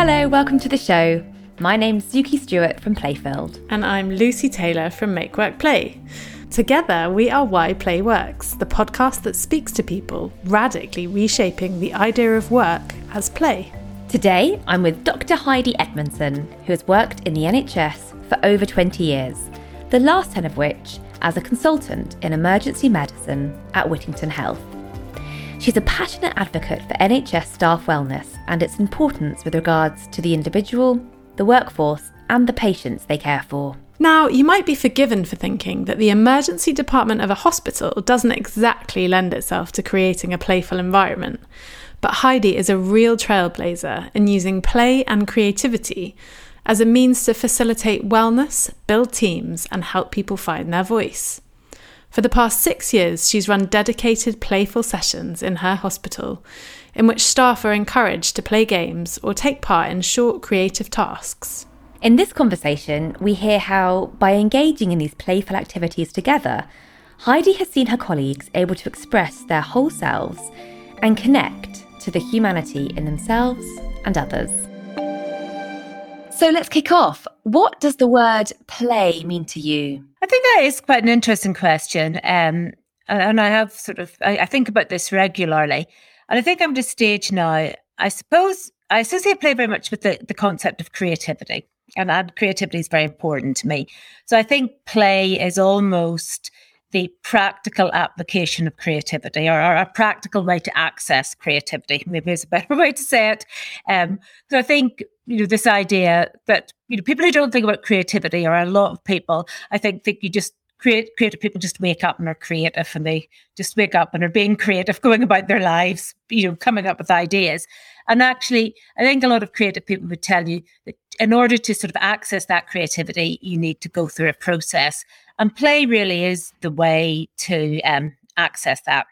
Hello, welcome to the show. My name's Zuki Stewart from Playfilled. And I'm Lucy Taylor from Make Work Play. Together, we are Why Play Works, the podcast that speaks to people, radically reshaping the idea of work as play. Today, I'm with Dr. Heidi Edmundson, who has worked in the NHS for over 20 years, the last 10 of which as a consultant in emergency medicine at Whittington Health. She's a passionate advocate for NHS staff wellness and its importance with regards to the individual, the workforce, and the patients they care for. Now, you might be forgiven for thinking that the emergency department of a hospital doesn't exactly lend itself to creating a playful environment. But Heidi is a real trailblazer in using play and creativity as a means to facilitate wellness, build teams, and help people find their voice. For the past six years, she's run dedicated playful sessions in her hospital, in which staff are encouraged to play games or take part in short creative tasks. In this conversation, we hear how, by engaging in these playful activities together, Heidi has seen her colleagues able to express their whole selves and connect to the humanity in themselves and others. So let's kick off. What does the word play mean to you? I think that is quite an interesting question. Um, and I have sort of, I, I think about this regularly. And I think I'm at a stage now, I suppose I associate play very much with the, the concept of creativity. And, and creativity is very important to me. So I think play is almost the practical application of creativity or, or, a practical way to access creativity. Maybe is a better way to say it. Um, so i think you know this idea that you know people who don't think about creativity or a lot of people i think think you just create creative people just wake up and are creative and they just wake up and are being creative going about their lives you know coming up with ideas and actually i think a lot of creative people would tell you that in order to sort of access that creativity you need to go through a process and play really is the way to um, access that.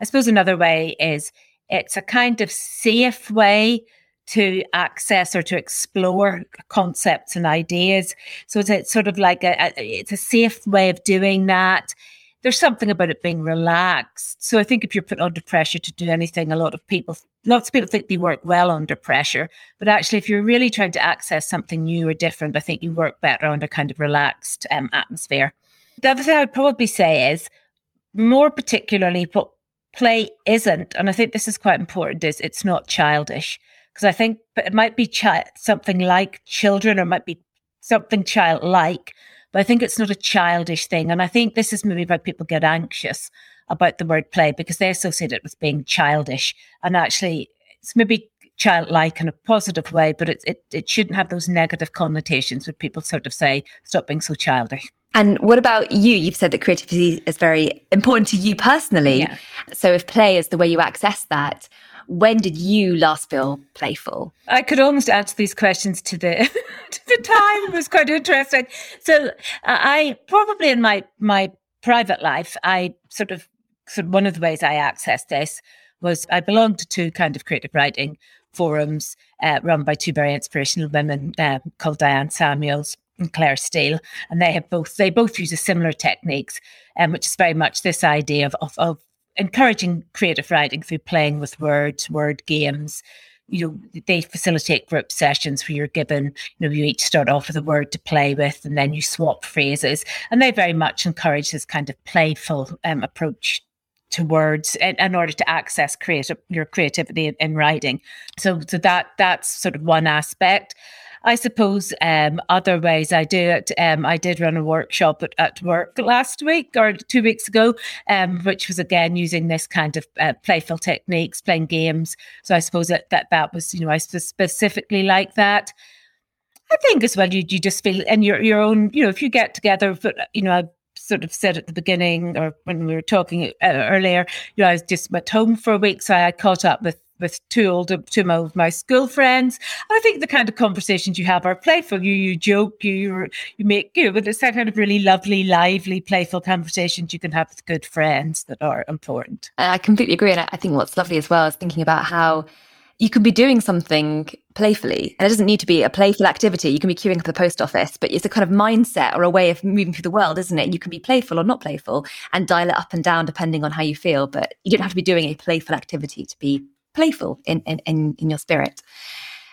I suppose another way is it's a kind of safe way to access or to explore concepts and ideas. So it's, it's sort of like a, a, it's a safe way of doing that. There's something about it being relaxed. So I think if you're put under pressure to do anything, a lot of people, lots of people think they work well under pressure. But actually, if you're really trying to access something new or different, I think you work better under kind of relaxed um, atmosphere. The other thing I'd probably say is more particularly what play isn't, and I think this is quite important, is it's not childish. Because I think but it might be chi- something like children or it might be something childlike, but I think it's not a childish thing. And I think this is maybe why people get anxious about the word play because they associate it with being childish. And actually, it's maybe childlike in a positive way, but it, it, it shouldn't have those negative connotations where people sort of say, stop being so childish. And what about you? You've said that creativity is very important to you personally. Yeah. So if play is the way you access that, when did you last feel playful? I could almost answer these questions to the the time. Was quite interesting. So uh, I probably in my my private life, I sort of sort of one of the ways I accessed this was I belonged to two kind of creative writing forums uh, run by two very inspirational women uh, called Diane Samuels and Claire Steele, and they have both they both use a similar techniques, um, which is very much this idea of, of, of encouraging creative writing through playing with words, word games. You know, they facilitate group sessions where you're given, you know, you each start off with a word to play with, and then you swap phrases. And they very much encourage this kind of playful um, approach to words in, in, order to access creative your creativity in, in, writing. So, so that that's sort of one aspect. I suppose um, other ways I do it. Um, I did run a workshop at, at, work last week or two weeks ago, um, which was again using this kind of uh, playful techniques, playing games. So I suppose that that, that was, you know, I specifically like that. I think as well, you, you just feel in your, your own, you know, if you get together, but, you know, I sort of said at the beginning or when we were talking uh, earlier, you know, I was just went home for a week. So I caught up with with two older two of my school friends. I think the kind of conversations you have are playful. You you joke, you you make you know, but it's that kind of really lovely, lively, playful conversations you can have with good friends that are important. I completely agree, and I think what's lovely as well is thinking about how you could be doing something playfully and it doesn't need to be a playful activity you can be queuing up at the post office but it's a kind of mindset or a way of moving through the world isn't it you can be playful or not playful and dial it up and down depending on how you feel but you don't have to be doing a playful activity to be playful in, in, in, in your spirit.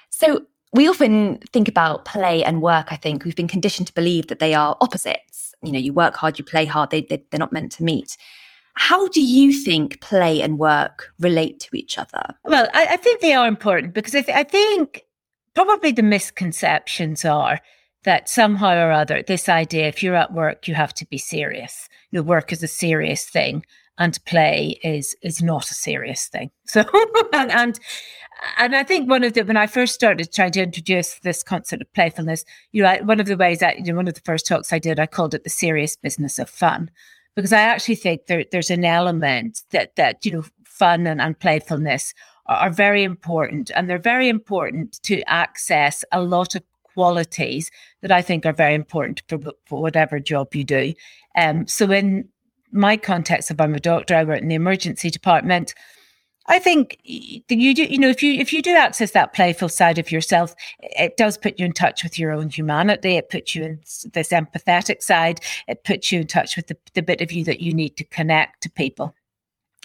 So we often think about play and work. I think we've been conditioned to believe that they are opposites. You know, you work hard, you play hard, they, they, they're not meant to meet. How do you think play and work relate to each other? Well, I, I think they are important because I, th- I think probably the misconceptions are that somehow or other, this idea, if you're at work, you have to be serious. Your work is a serious thing and play is is not a serious thing. So and, and I think one of the when I first started trying to introduce this concept of playfulness, you know, one of the ways that you know, one of the first talks I did, I called it the serious business of fun, because I actually think there, there's an element that that you know fun and, and playfulness are, are very important, and they're very important to access a lot of qualities that I think are very important for, for whatever job you do. Um, so in my context, if I'm a doctor, I work in the emergency department. I think you do, you know, if you if you do access that playful side of yourself, it does put you in touch with your own humanity. It puts you in this empathetic side. It puts you in touch with the, the bit of you that you need to connect to people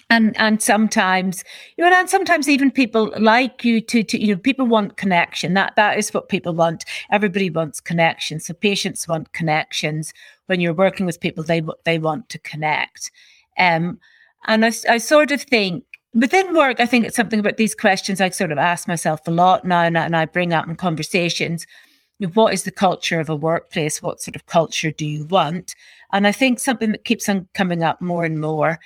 and and sometimes you know and sometimes even people like you to to you know people want connection. That that is what people want. Everybody wants connection. So patients want connections. When you're working with people they they want to connect. Um and i, I sort of think within work i think it's something about these questions i sort of ask myself a lot now and, and i bring up in conversations. What is the culture of a workplace? What sort of culture do you want? And i think something that keeps on coming up more and more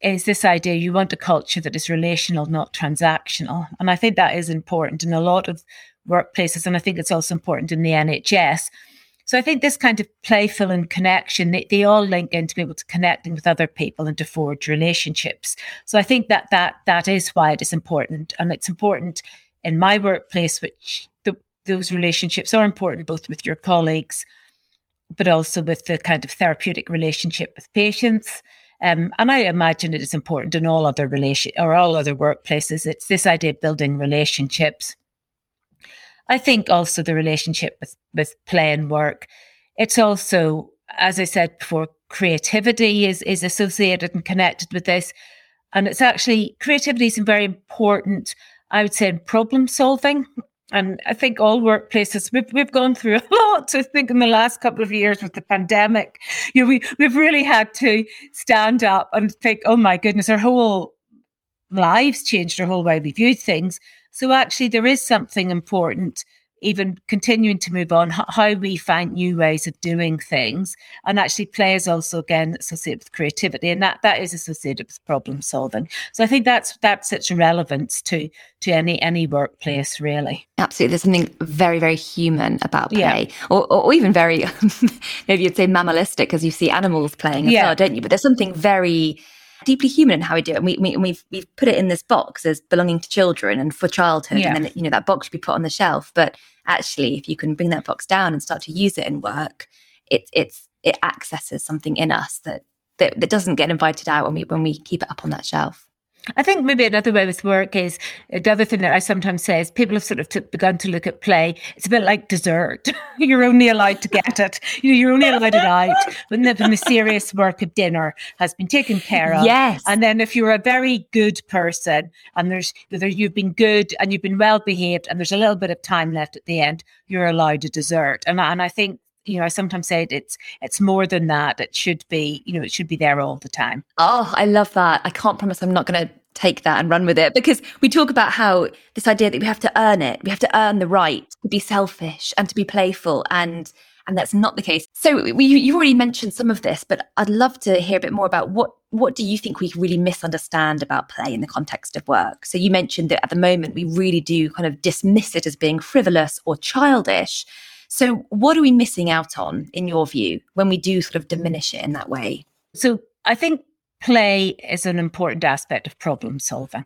is this idea you want a culture that is relational, not transactional. And I think that is important in a lot of workplaces. And I think it's also important in the NHS. So I think this kind of playful and connection, they, they all link into be able to connecting with other people and to forge relationships. So I think that that that is why it is important. And it's important in my workplace, which the, those relationships are important both with your colleagues, but also with the kind of therapeutic relationship with patients um, and I imagine it is important in all other relation or all other workplaces. It's this idea of building relationships. I think also the relationship with, with play and work. It's also, as I said before, creativity is, is associated and connected with this. And it's actually creativity is very important, I would say, in problem solving and I think all workplaces we've we've gone through a lot. I think in the last couple of years with the pandemic, you know, we we've really had to stand up and think, oh my goodness, our whole lives changed, our whole way we viewed things. So actually, there is something important even continuing to move on, how we find new ways of doing things. And actually, play is also again associated with creativity, and that that is associated with problem solving. So I think that's that's its relevance to to any any workplace, really. Absolutely, there's something very very human about play, yeah. or, or even very maybe you'd say mammalistic, as you see animals playing as yeah. well, don't you? But there's something very deeply human in how we do it. And we, we, we've, we've put it in this box as belonging to children and for childhood. Yeah. And then, you know, that box should be put on the shelf. But actually, if you can bring that box down and start to use it in work, it, it's, it accesses something in us that, that, that doesn't get invited out when we, when we keep it up on that shelf. I think maybe another way with work is uh, the other thing that I sometimes say is people have sort of took, begun to look at play. It's a bit like dessert. you're only allowed to get it. You know, you're only allowed it out when the, when the serious work of dinner has been taken care of. Yes. And then if you're a very good person and there's there, you've been good and you've been well behaved and there's a little bit of time left at the end, you're allowed a dessert. And and I think you know, I sometimes say it's it's more than that. It should be, you know, it should be there all the time. Oh, I love that. I can't promise I'm not going to take that and run with it because we talk about how this idea that we have to earn it, we have to earn the right to be selfish and to be playful and and that's not the case. So we, you've already mentioned some of this, but I'd love to hear a bit more about what what do you think we really misunderstand about play in the context of work? So you mentioned that at the moment we really do kind of dismiss it as being frivolous or childish. So, what are we missing out on, in your view, when we do sort of diminish it in that way? So, I think play is an important aspect of problem solving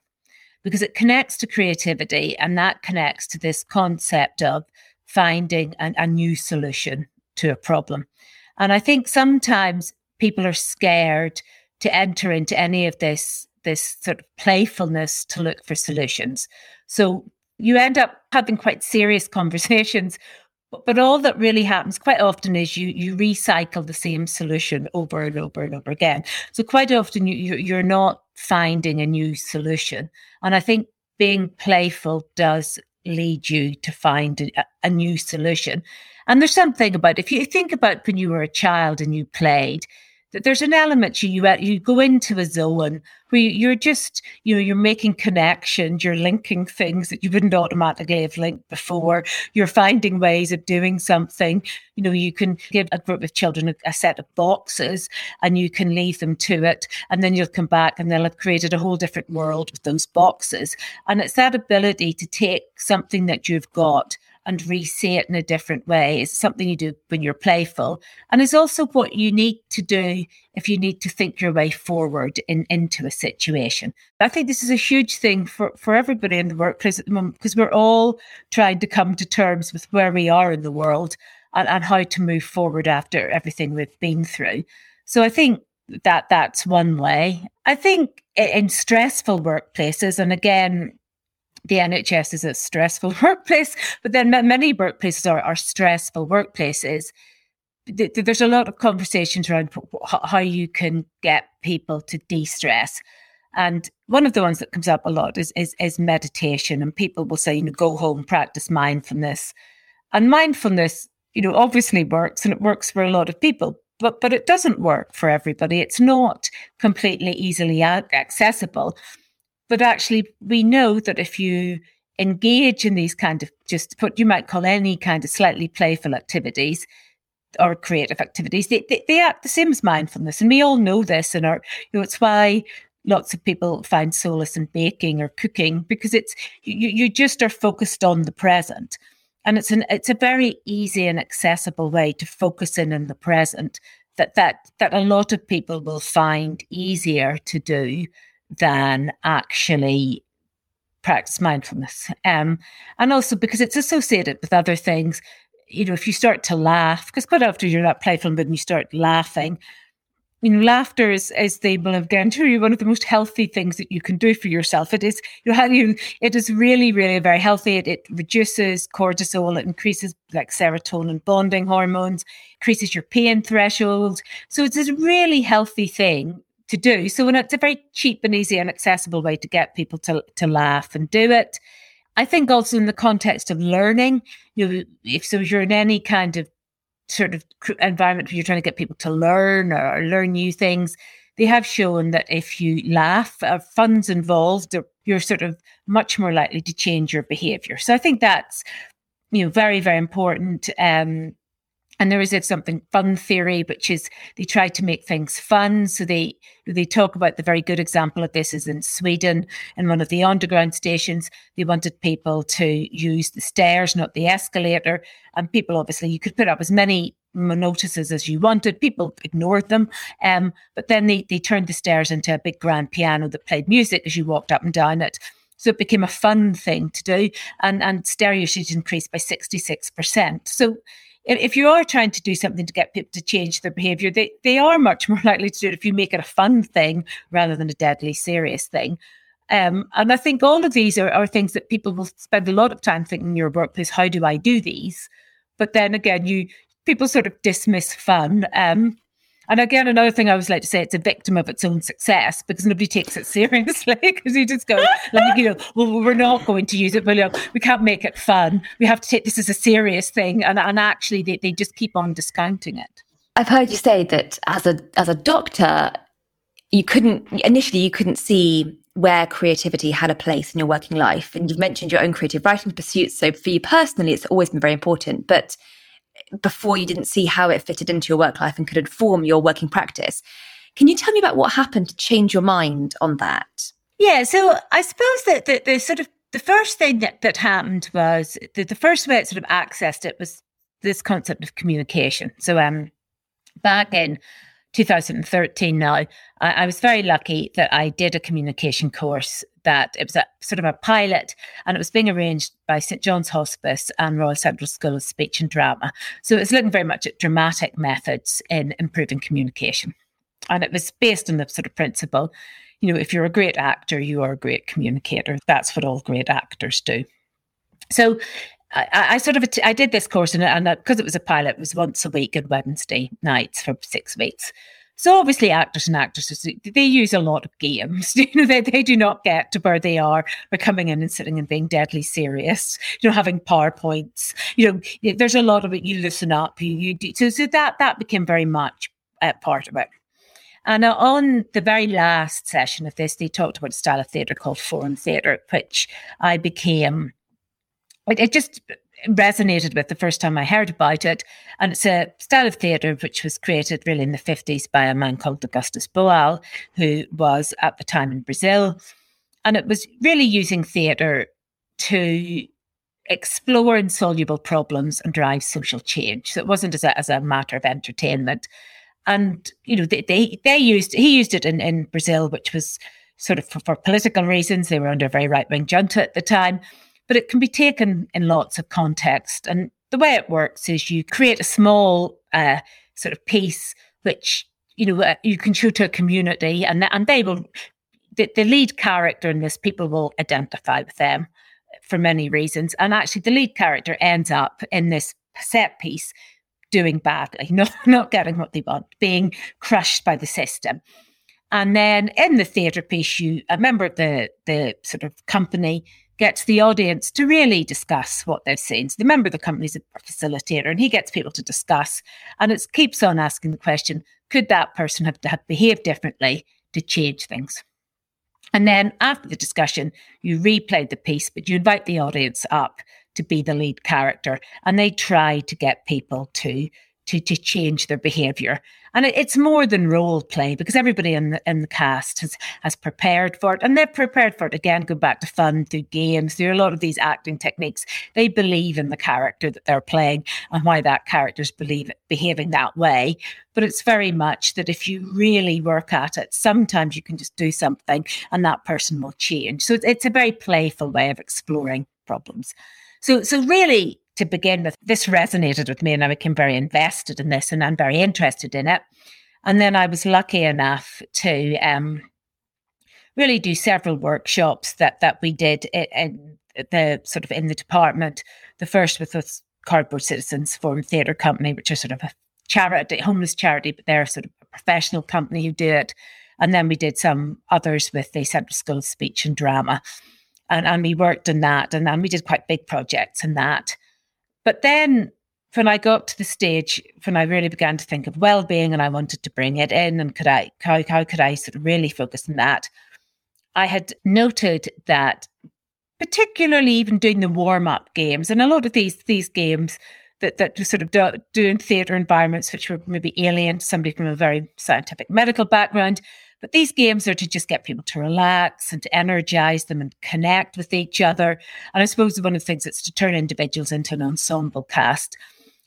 because it connects to creativity and that connects to this concept of finding an, a new solution to a problem. And I think sometimes people are scared to enter into any of this this sort of playfulness to look for solutions. So you end up having quite serious conversations but, but all that really happens quite often is you you recycle the same solution over and over and over again. So quite often you you're not finding a new solution. And I think being playful does lead you to find a, a new solution. And there's something about if you think about when you were a child and you played, that there's an element you you, you go into a zone where you're just you know you're making connections you're linking things that you wouldn't automatically have linked before. You're finding ways of doing something. You know you can give a group of children a, a set of boxes and you can leave them to it and then you'll come back and they'll have created a whole different world with those boxes. And it's that ability to take something that you've got and re-say it in a different way. It's something you do when you're playful. And it's also what you need to do if you need to think your way forward in, into a situation. I think this is a huge thing for, for everybody in the workplace at the moment because we're all trying to come to terms with where we are in the world and, and how to move forward after everything we've been through. So I think that that's one way. I think in stressful workplaces, and again, the NHS is a stressful workplace, but then many workplaces are, are stressful workplaces. There's a lot of conversations around how you can get people to de-stress. And one of the ones that comes up a lot is, is, is meditation. And people will say, you know, go home, practice mindfulness. And mindfulness, you know, obviously works and it works for a lot of people, but but it doesn't work for everybody. It's not completely easily accessible. But actually, we know that if you engage in these kind of just what you might call any kind of slightly playful activities or creative activities, they, they, they act the same as mindfulness. And we all know this and are, you know, it's why lots of people find solace in baking or cooking because it's you, you just are focused on the present and it's an it's a very easy and accessible way to focus in in the present that that that a lot of people will find easier to do than actually practice mindfulness. Um, and also because it's associated with other things. You know, if you start to laugh, because quite often you're not playful, but you start laughing, you know, laughter is, as they will guaranteed you, one of the most healthy things that you can do for yourself. It is, you know, you, it is really, really very healthy. It, it reduces cortisol, it increases like serotonin bonding hormones, increases your pain threshold. So it's a really healthy thing to do. So it's a very cheap and easy and accessible way to get people to, to laugh and do it. I think also in the context of learning, you know, if so, if you're in any kind of sort of environment where you're trying to get people to learn or, or learn new things, they have shown that if you laugh, uh, fun's involved, you're sort of much more likely to change your behavior. So I think that's, you know, very, very important. Um, and there is something fun theory, which is they try to make things fun. So they they talk about the very good example of this is in Sweden, in one of the underground stations. They wanted people to use the stairs, not the escalator. And people obviously you could put up as many notices as you wanted. People ignored them. Um, but then they, they turned the stairs into a big grand piano that played music as you walked up and down it. So it became a fun thing to do. And, and stair usage increased by 66%. So if you are trying to do something to get people to change their behavior, they, they are much more likely to do it if you make it a fun thing rather than a deadly serious thing. Um, and I think all of these are, are things that people will spend a lot of time thinking in your workplace, how do I do these? But then again, you people sort of dismiss fun. Um, and again, another thing I was like to say, it's a victim of its own success because nobody takes it seriously because you just go, like, you know, well, we're not going to use it, but you we can't make it fun. We have to take this as a serious thing. And, and actually, they, they just keep on discounting it. I've heard you say that as a as a doctor, you couldn't initially you couldn't see where creativity had a place in your working life, and you've mentioned your own creative writing pursuits. So for you personally, it's always been very important. But before you didn't see how it fitted into your work life and could inform your working practice. Can you tell me about what happened to change your mind on that? Yeah, so I suppose that the, the sort of the first thing that, that happened was the, the first way it sort of accessed it was this concept of communication. So um back in 2013 now, I, I, was very lucky that I did a communication course that it was a sort of a pilot and it was being arranged by St John's Hospice and Royal Central School of Speech and Drama. So it was looking very much at dramatic methods in improving communication. And it was based on the sort of principle, you know, if you're a great actor, you are a great communicator. That's what all great actors do. So I, I, sort of I did this course and because it was a pilot, it was once a week on Wednesday nights for six weeks. So obviously, actors and actresses they use a lot of games. You know, they, they do not get to where they are by coming in and sitting and being deadly serious. You know, having powerpoints. You know, there's a lot of it. You listen up. You, you do so. So that that became very much uh, part of it. And uh, on the very last session of this, they talked about a style of theatre called forum theatre, which I became. It, it just resonated with the first time I heard about it. And it's a style of theatre which was created really in the 50s by a man called Augustus Boal, who was at the time in Brazil. And it was really using theatre to explore insoluble problems and drive social change. So it wasn't as a, as a matter of entertainment. And, you know, they, they, they used, he used it in, in Brazil, which was sort of for, for political reasons. They were under a very right wing junta at the time but it can be taken in lots of context. And the way it works is you create a small uh, sort of piece which you know uh, you can show to a community, and and they will the, the lead character in this people will identify with them for many reasons, and actually the lead character ends up in this set piece doing badly, not not getting what they want, being crushed by the system. And then in the theatre piece, you a member of the the sort of company gets the audience to really discuss what they've seen. So the member of the company is a facilitator and he gets people to discuss. And it keeps on asking the question could that person have, have behaved differently to change things? And then after the discussion, you replay the piece, but you invite the audience up to be the lead character. And they try to get people to to, to change their behavior. And it, it's more than role play because everybody in the, in the cast has, has prepared for it. And they're prepared for it again, go back to fun through games, through a lot of these acting techniques. They believe in the character that they're playing and why that character's believe, behaving that way. But it's very much that if you really work at it, sometimes you can just do something and that person will change. So it's, it's a very playful way of exploring problems. So, so really, to begin with, this resonated with me and I became very invested in this and I'm very interested in it. And then I was lucky enough to um, really do several workshops that that we did in, in the sort of in the department. The first with Cardboard Citizens Forum Theatre Company, which is sort of a charity, homeless charity, but they're sort of a professional company who do it. And then we did some others with the Central School of Speech and Drama. And, and we worked in that and, and we did quite big projects in that. But then when I got to the stage when I really began to think of well-being and I wanted to bring it in and could I how, how could I sort of really focus on that, I had noted that particularly even doing the warm-up games and a lot of these these games that that sort of do, doing theatre environments which were maybe alien to somebody from a very scientific medical background but these games are to just get people to relax and to energize them and connect with each other. And I suppose one of the things is to turn individuals into an ensemble cast.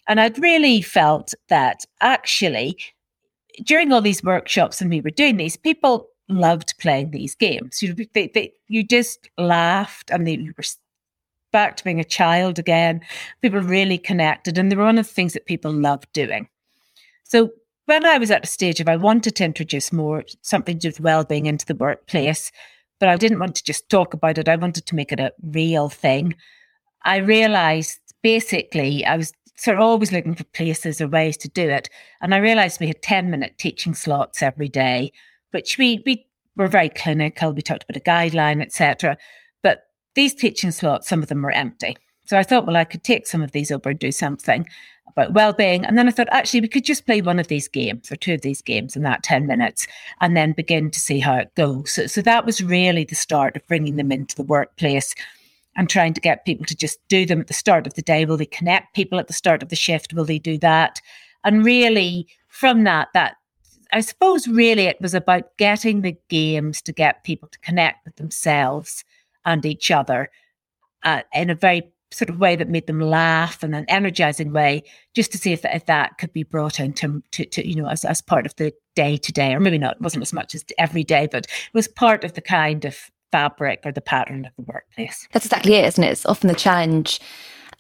And I'd really felt that actually, during all these workshops and we were doing these, people loved playing these games. You, they, they, you just laughed and they were back to being a child again. People really connected, and they were one of the things that people loved doing. So when I was at a stage of I wanted to introduce more something to do with well-being into the workplace, but I didn't want to just talk about it. I wanted to make it a real thing. I realized basically I was sort of always looking for places or ways to do it. And I realized we had 10 minute teaching slots every day, which we, we were very clinical. We talked about a guideline, etc. But these teaching slots, some of them were empty. So I thought, well, I could take some of these over and do something about well-being. And then I thought, actually, we could just play one of these games or two of these games in that 10 minutes and then begin to see how it goes. So, so that was really the start of bringing them into the workplace and trying to get people to just do them at the start of the day. Will they connect people at the start of the shift? Will they do that? And really from that, that I suppose really it was about getting the games to get people to connect with themselves and each other uh, in a very sort of way that made them laugh and an energizing way, just to see if, if that could be brought into to, to you know as, as part of the day to day, or maybe not, it wasn't as much as every day, but it was part of the kind of fabric or the pattern of the workplace. That's exactly it, isn't it? It's often the challenge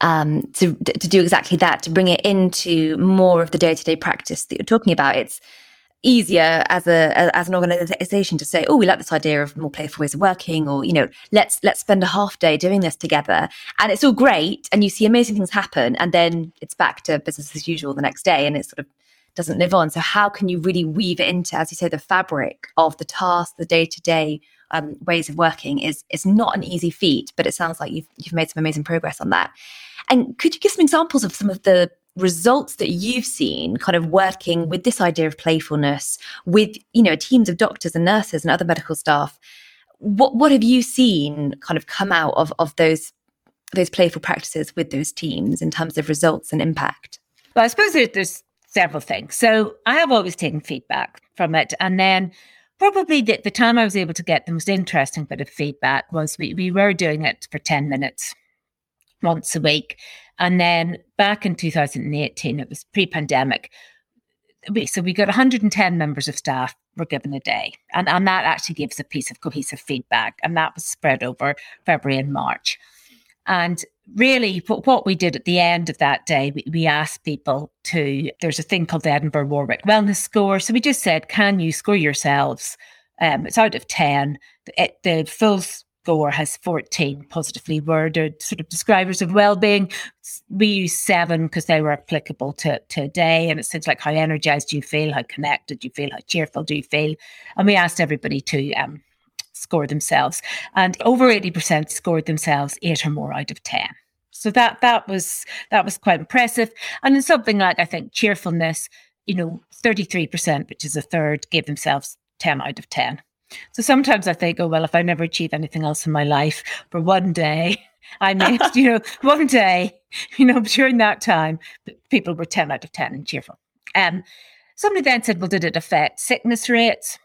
um, to to do exactly that, to bring it into more of the day to day practice that you're talking about. It's easier as a as an organization to say oh we like this idea of more playful ways of working or you know let's let's spend a half day doing this together and it's all great and you see amazing things happen and then it's back to business as usual the next day and it sort of doesn't live on. So how can you really weave it into, as you say, the fabric of the task, the day to day ways of working is is not an easy feat, but it sounds like you've you've made some amazing progress on that. And could you give some examples of some of the results that you've seen kind of working with this idea of playfulness with you know teams of doctors and nurses and other medical staff what what have you seen kind of come out of of those those playful practices with those teams in terms of results and impact? Well, I suppose there's several things. So I have always taken feedback from it. And then probably the, the time I was able to get the most interesting bit of feedback was we, we were doing it for 10 minutes once a week. And then back in 2018, it was pre pandemic. So we got 110 members of staff were given a day. And, and that actually gives a piece of cohesive feedback. And that was spread over February and March. And really, what we did at the end of that day, we, we asked people to, there's a thing called the Edinburgh Warwick Wellness Score. So we just said, can you score yourselves? Um, it's out of 10. It, the full score has 14 positively worded sort of describers of well-being. We use seven because they were applicable to, to a day. And it's things like how energized do you feel, how connected do you feel, how cheerful do you feel? And we asked everybody to um, score themselves. And over 80% scored themselves eight or more out of 10. So that that was that was quite impressive. And in something like I think cheerfulness, you know, 33%, which is a third, gave themselves 10 out of 10. So sometimes I think, oh well, if I never achieve anything else in my life for one day, I missed, you know, one day, you know, during that time, people were 10 out of 10 and cheerful. Um, somebody then said, well, did it affect sickness rates?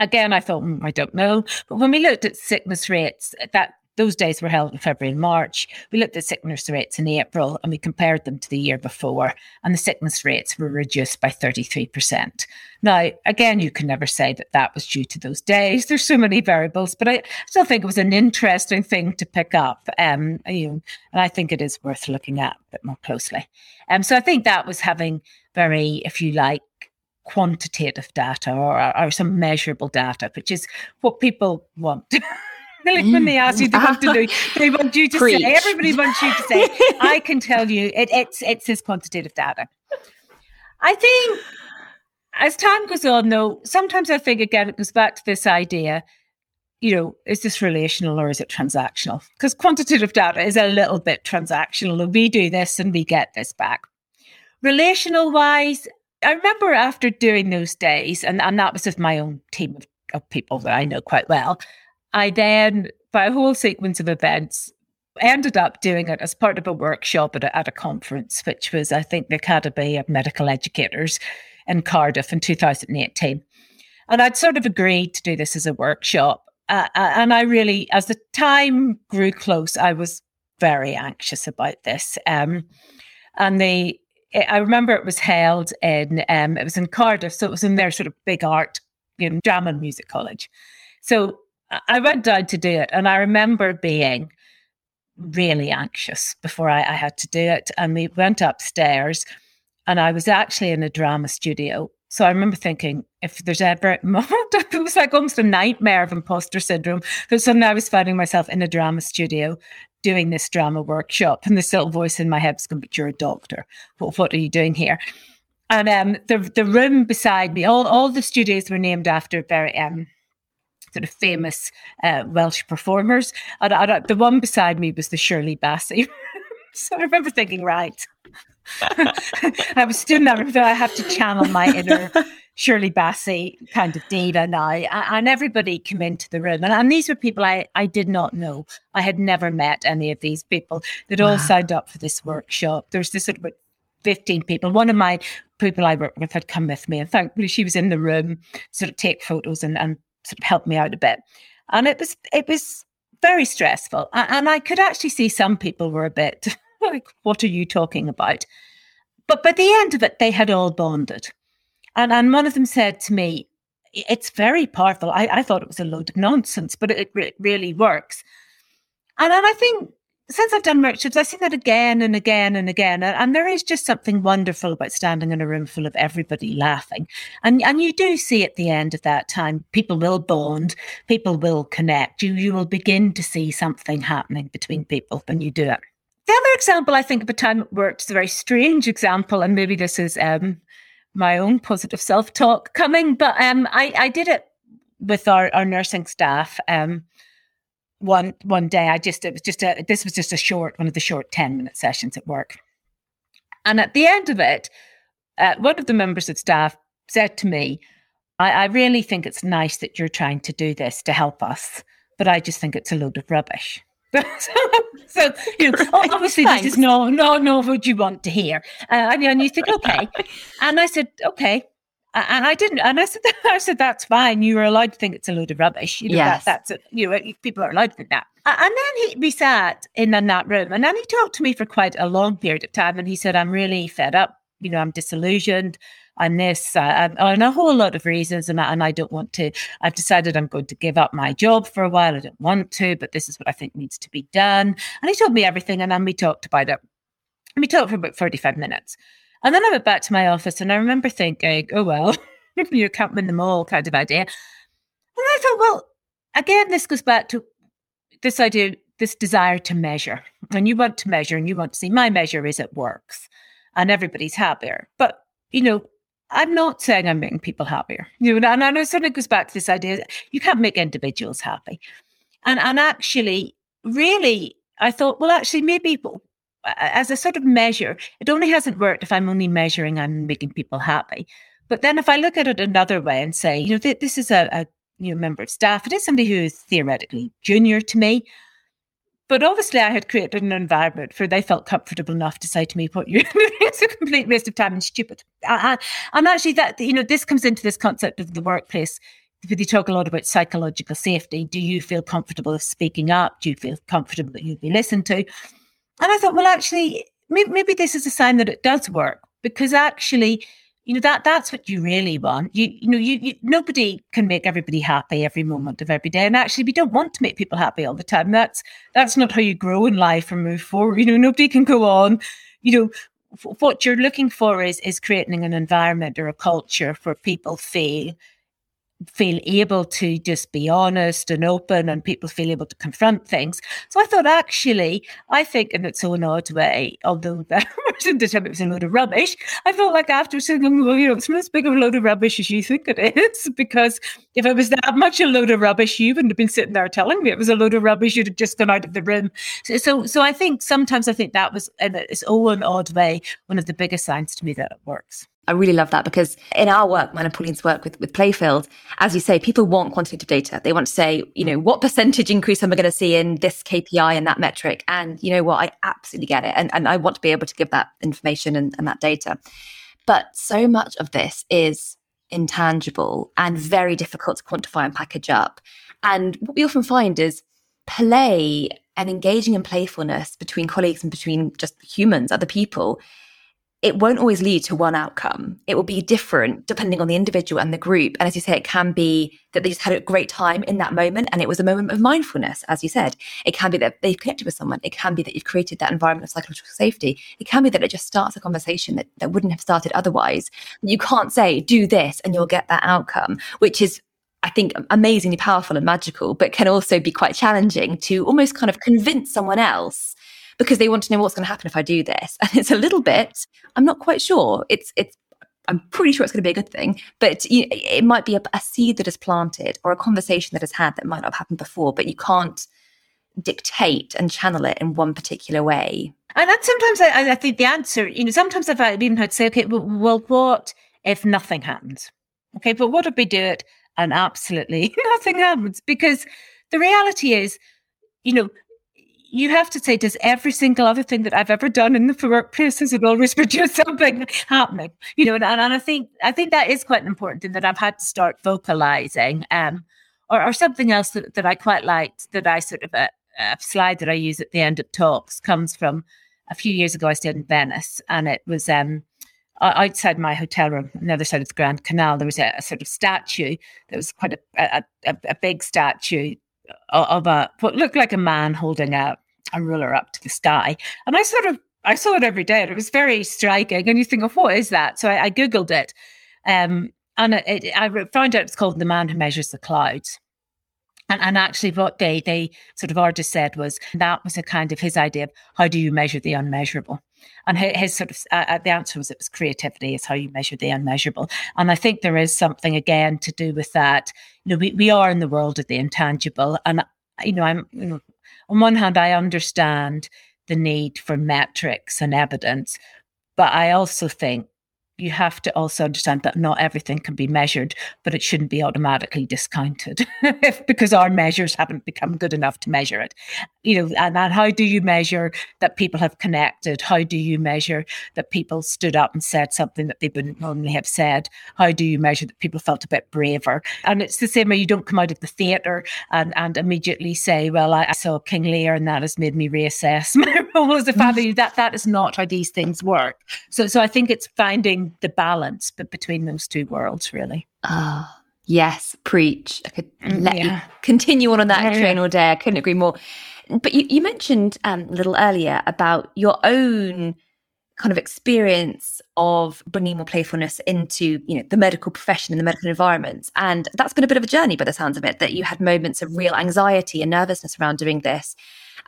Again, I thought, mm, I don't know. But when we looked at sickness rates, that those days were held in February and March. We looked at sickness rates in April and we compared them to the year before, and the sickness rates were reduced by 33%. Now, again, you can never say that that was due to those days. There's so many variables, but I still think it was an interesting thing to pick up. Um, you know, and I think it is worth looking at a bit more closely. Um, so I think that was having very, if you like, quantitative data or, or some measurable data, which is what people want. like when they ask you, they want to do, they want you to Preach. say, everybody wants you to say, I can tell you it, it's, it's this quantitative data. I think as time goes on, though, sometimes I think again, it goes back to this idea, you know, is this relational or is it transactional? Because quantitative data is a little bit transactional. We do this and we get this back. Relational wise, I remember after doing those days, and, and that was with my own team of, of people that I know quite well, I then, by a whole sequence of events, ended up doing it as part of a workshop at a, at a conference, which was, I think, the Academy of Medical Educators in Cardiff in 2018. And I'd sort of agreed to do this as a workshop. Uh, uh, and I really, as the time grew close, I was very anxious about this. Um, and the I remember it was held in um, it was in Cardiff, so it was in their sort of big art, you know, drama and music college. So I went down to do it, and I remember being really anxious before I, I had to do it. And we went upstairs, and I was actually in a drama studio. So I remember thinking, if there's ever a moment, it was like almost a nightmare of imposter syndrome. Because suddenly I was finding myself in a drama studio doing this drama workshop, and this little voice in my head was going, "But you're a doctor. What, what are you doing here?" And um, the the room beside me, all all the studios were named after very um, sort of famous uh, Welsh performers, and, and the one beside me was the Shirley Bassey. so I remember thinking, right. I was still never I have to channel my inner Shirley Bassey kind of diva now. And everybody came into the room. And, and these were people I, I did not know. I had never met any of these people. They'd wow. all signed up for this workshop. There's this sort of 15 people. One of my people I worked with had come with me. And thankfully she was in the room, sort of take photos and, and sort of help me out a bit. And it was it was very stressful. And I could actually see some people were a bit like, what are you talking about? But by the end of it, they had all bonded. And, and one of them said to me, it's very powerful. I, I thought it was a load of nonsense, but it, it really works. And, and I think since I've done workshops, I've seen that again and again and again. And there is just something wonderful about standing in a room full of everybody laughing. And and you do see at the end of that time, people will bond, people will connect. You you will begin to see something happening between people when you do it. The other example I think of a time it worked is a very strange example, and maybe this is um, my own positive self talk coming, but um, I, I did it with our, our nursing staff. Um, one one day, I just it was just a this was just a short one of the short ten minute sessions at work, and at the end of it, uh, one of the members of staff said to me, I, I really think it's nice that you're trying to do this to help us, but I just think it's a load of rubbish. so, you know, obviously this is no, no, no what you want to hear. Uh, and, and you think, okay. And I said, okay. And I didn't, and I said, I said, that's fine. You are allowed to think it's a load of rubbish. You know, yes. that, that's, a, you know, people are allowed to think that. And then he, we sat in, in that room and then he talked to me for quite a long period of time. And he said, I'm really fed up. You know, I'm disillusioned and this uh, and, and, a whole lot of reasons and, and I don't want to I've decided I'm going to give up my job for a while I don't want to but this is what I think needs to be done and he told me everything and then we talked about it and we talked for about 45 minutes and then I went back to my office and I remember thinking oh well you can't win them all kind of idea and I thought well again this goes back to this idea this desire to measure and you want to measure and you want to see my measure is it works and everybody's happier but you know I'm not saying I'm making people happier. You know, and I know it sort of goes back to this idea you can't make individuals happy. And and actually, really, I thought, well, actually, maybe as a sort of measure, it only hasn't worked if I'm only measuring and making people happy. But then if I look at it another way and say, you know, th- this is a, a member of staff, it is somebody who is theoretically junior to me, but obviously, I had created an environment where they felt comfortable enough to say to me, "What you it's a complete waste of time and stupid." And, actually, that you know, this comes into this concept of the workplace. They talk a lot about psychological safety. Do you feel comfortable speaking up? Do you feel comfortable that you'll be listened to? And I thought, well, actually, maybe, maybe this is a sign that it does work because actually you know that that's what you really want. You you know you, you, nobody can make everybody happy every moment of every day and actually we don't want to make people happy all the time. That's that's not how you grow in life or move forward. You know nobody can go on you know what you're looking for is is creating an environment or a culture where people feel feel able to just be honest and open and people feel able to confront things. So I thought actually, I think in its own odd way, although that wasn't the time it was a load of rubbish, I felt like after saying, well, you know, it's not as big of a load of rubbish as you think it is. Because if it was that much a load of rubbish, you wouldn't have been sitting there telling me it was a load of rubbish, you'd have just gone out of the room. So so, so I think sometimes I think that was in its own odd way one of the biggest signs to me that it works. I really love that because in our work, mine and Pauline's work with, with Playfilled, as you say, people want quantitative data. They want to say, you know, what percentage increase am I going to see in this KPI and that metric? And you know what? I absolutely get it. And, and I want to be able to give that information and, and that data. But so much of this is intangible and very difficult to quantify and package up. And what we often find is play and engaging in playfulness between colleagues and between just humans, other people, it won't always lead to one outcome. It will be different depending on the individual and the group. And as you say, it can be that they just had a great time in that moment and it was a moment of mindfulness, as you said. It can be that they've connected with someone. It can be that you've created that environment of psychological safety. It can be that it just starts a conversation that, that wouldn't have started otherwise. You can't say, do this and you'll get that outcome, which is I think amazingly powerful and magical, but can also be quite challenging to almost kind of convince someone else because they want to know what's going to happen if I do this. And it's a little bit, I'm not quite sure. It's, it's, I'm pretty sure it's going to be a good thing, but you, it might be a, a seed that is planted or a conversation that is had that might not have happened before, but you can't dictate and channel it in one particular way. And then sometimes I, I think the answer, you know, sometimes I've even heard say, okay, well, well, what if nothing happens? Okay, but what if we do it and absolutely nothing happens? Because the reality is, you know, you have to say, does every single other thing that I've ever done in the workplace has it always produced something happening? You know, and, and I think I think that is quite an important thing that I've had to start vocalizing. Um, or, or something else that, that I quite liked that I sort of a, a slide that I use at the end of talks comes from a few years ago. I stayed in Venice, and it was um, outside my hotel room, on the other side of the Grand Canal. There was a, a sort of statue that was quite a, a, a big statue of a what looked like a man holding a a ruler up to the sky. And I sort of I saw it every day, and it was very striking. And you think, of what is that? So I, I googled it, um, and it, I found out it's called "The Man Who Measures the Clouds." And, and actually, what they they sort of Argus said was that was a kind of his idea of how do you measure the unmeasurable. And his, his sort of uh, uh, the answer was it was creativity is how you measure the unmeasurable. And I think there is something again to do with that. You know, we, we are in the world of the intangible, and you know, I'm you know, on one hand, I understand the need for metrics and evidence, but I also think you have to also understand that not everything can be measured, but it shouldn't be automatically discounted because our measures haven't become good enough to measure it. You know, and, and how do you measure that people have connected? How do you measure that people stood up and said something that they wouldn't normally have said? How do you measure that people felt a bit braver? And it's the same way you don't come out of the theatre and, and immediately say, Well, I, I saw King Lear and that has made me reassess my role as a father. Mm. that that is not how these things work. So so I think it's finding the balance but between those two worlds really. Ah oh, yes preach. I could mm, let yeah. you continue on on that yeah, train all day. I couldn't agree more. But you, you mentioned um, a little earlier about your own kind of experience of bringing more playfulness into you know the medical profession and the medical environment and that's been a bit of a journey by the sounds of it that you had moments of real anxiety and nervousness around doing this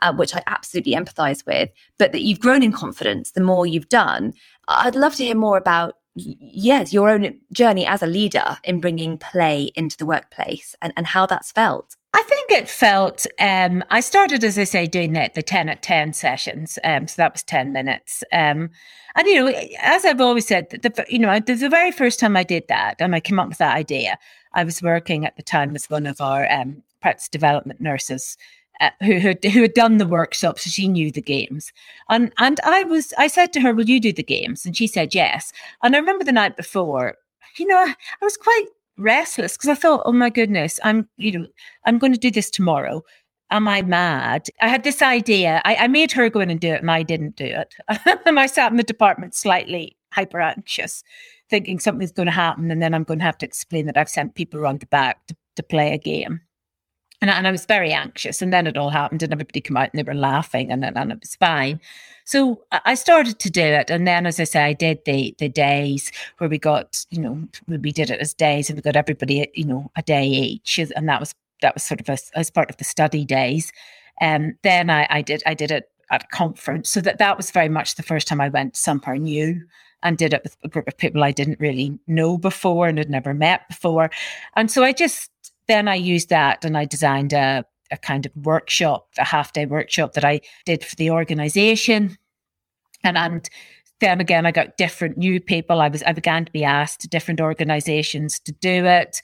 uh, which i absolutely empathize with but that you've grown in confidence the more you've done i'd love to hear more about yes your own journey as a leader in bringing play into the workplace and, and how that's felt I think it felt. Um, I started, as I say, doing the, the ten at ten sessions. Um, so that was ten minutes. Um, and you know, as I've always said, the, you know, the, the very first time I did that, and I came up with that idea, I was working at the time as one of our um, practice development nurses. Uh, who had who had done the workshop, so she knew the games, and and I was I said to her, "Will you do the games?" And she said yes. And I remember the night before, you know, I was quite restless because I thought, oh my goodness, I'm, you know, I'm going to do this tomorrow. Am I mad? I had this idea. I, I made her go in and do it, and I didn't do it. and I sat in the department slightly hyper anxious, thinking something's going to happen, and then I'm going to have to explain that I've sent people around the back to, to play a game. And, and I was very anxious. And then it all happened, and everybody came out and they were laughing, and, and it was fine. So I started to do it. And then, as I say, I did the the days where we got, you know, we did it as days and we got everybody, you know, a day each. And that was that was sort of a, as part of the study days. And um, then I, I did I did it at a conference. So that that was very much the first time I went somewhere new and did it with a group of people I didn't really know before and had never met before. And so I just then I used that and I designed a a kind of workshop, a half day workshop that I did for the organization. And, and then again, I got different new people. I was I began to be asked different organizations to do it.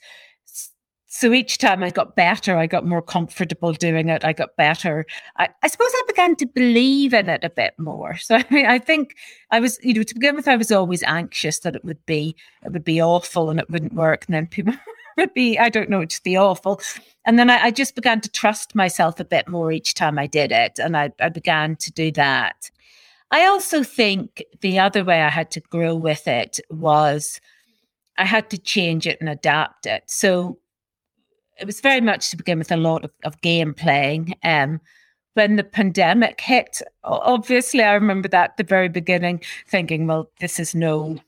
So each time I got better, I got more comfortable doing it. I got better. I, I suppose I began to believe in it a bit more. So I mean, I think I was, you know, to begin with, I was always anxious that it would be it would be awful and it wouldn't work. And then people be, I don't know, just be awful. And then I, I, just began to trust myself a bit more each time I did it. And I, I began to do that. I also think the other way I had to grow with it was I had to change it and adapt it. So it was very much to begin with a lot of, of game playing. Um, when the pandemic hit, obviously, I remember that at the very beginning, thinking, well, this is no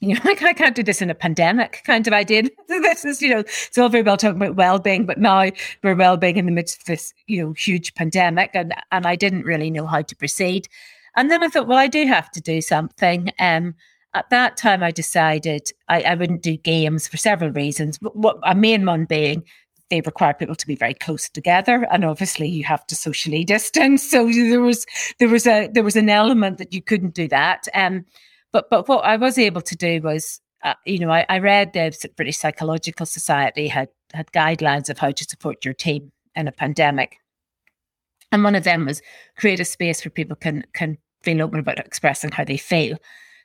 you know, I can't do this in a pandemic kind of idea. this is, you know, it's all very well talking about well-being, but now we're well-being in the midst of this, you know, huge pandemic, and and I didn't really know how to proceed. And then I thought, well, I do have to do something. Um, at that time, I decided I, I wouldn't do games for several reasons. What a main one being they require people to be very close together and obviously you have to socially distance so there was there was a there was an element that you couldn't do that um but but what I was able to do was, uh, you know, I, I read the British Psychological Society had had guidelines of how to support your team in a pandemic, and one of them was create a space where people can can feel open about expressing how they feel.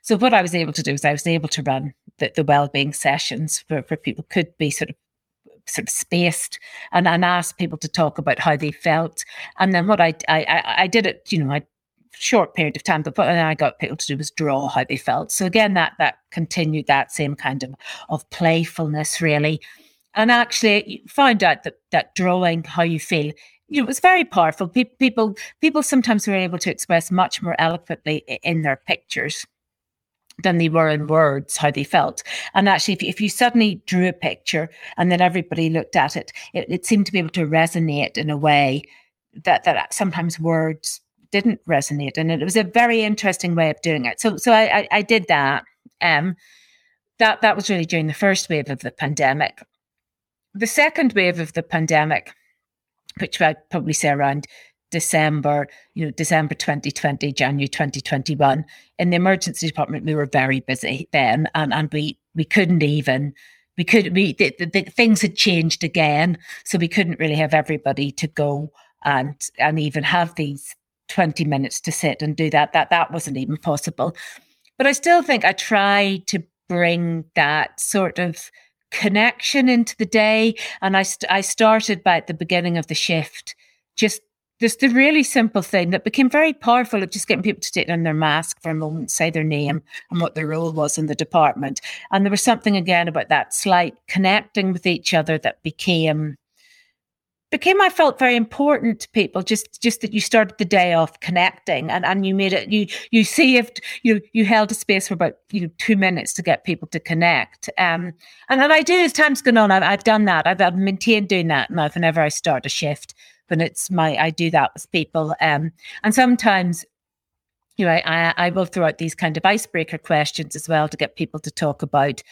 So what I was able to do is I was able to run the, the well-being sessions where, where people could be sort of sort of spaced and, and ask people to talk about how they felt. And then what I, I, I did it, you know, I short period of time, but what I got people to do was draw how they felt. So again, that that continued that same kind of of playfulness, really. And actually, found out that that drawing how you feel, you know, it was very powerful. Pe- people people sometimes were able to express much more eloquently in their pictures. than they were in words how they felt. And actually, if, if you suddenly drew a picture and then everybody looked at it, it, it seemed to be able to resonate in a way that that sometimes words didn't resonate. And it was a very interesting way of doing it. So so I I, I did that. Um, that that was really during the first wave of the pandemic. The second wave of the pandemic, which I'd probably say around December, you know, December 2020, January 2021. In the emergency department, we were very busy then, and, and we we couldn't even we could we the, the, the things had changed again, so we couldn't really have everybody to go and and even have these 20 minutes to sit and do that. That that wasn't even possible. But I still think I tried to bring that sort of connection into the day, and I st- I started by at the beginning of the shift just just the really simple thing that became very powerful of just getting people to take down their mask for a moment, say their name and what their role was in the department. And there was something again about that slight connecting with each other that became became I felt very important to people. Just just that you started the day off connecting and, and you made it you you saved you you held a space for about you know two minutes to get people to connect. Um and then I do as time's gone on, I've, I've done that. I've, I've maintained doing that now whenever I start a shift when it's my I do that with people. Um, and sometimes you know, I, I will throw out these kind of icebreaker questions as well to get people to talk about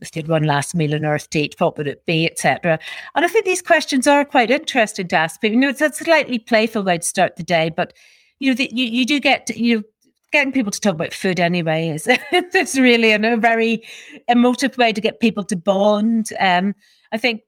if did one last meal on earth eat, what would it be, etc. And I think these questions are quite interesting to ask people. You know, it's a slightly playful way to start the day, but you know, the, you, you do get to, you know, getting people to talk about food anyway is it's really a very emotive way to get people to bond. Um, I think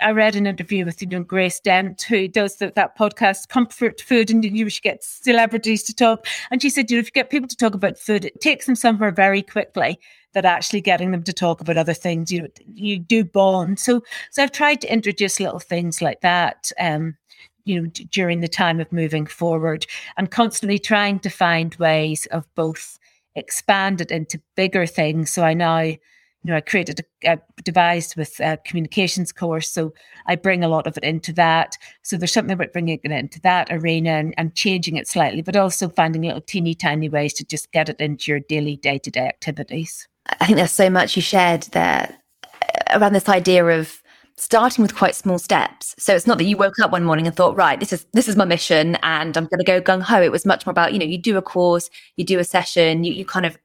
I read an interview with you know Grace Dent, who does the, that podcast Comfort Food, and you should get celebrities to talk. And she said, you know, if you get people to talk about food, it takes them somewhere very quickly. That actually getting them to talk about other things, you know, you do bond. So, so I've tried to introduce little things like that. Um, you know, d- during the time of moving forward, and constantly trying to find ways of both expand it into bigger things. So I now you know, I created a, a device with a communications course. So I bring a lot of it into that. So there's something about bringing it into that arena and, and changing it slightly, but also finding little teeny tiny ways to just get it into your daily day to day activities. I think there's so much you shared there uh, around this idea of starting with quite small steps. So it's not that you woke up one morning and thought, right, this is this is my mission and I'm going to go gung ho. It was much more about, you know, you do a course, you do a session, you, you kind of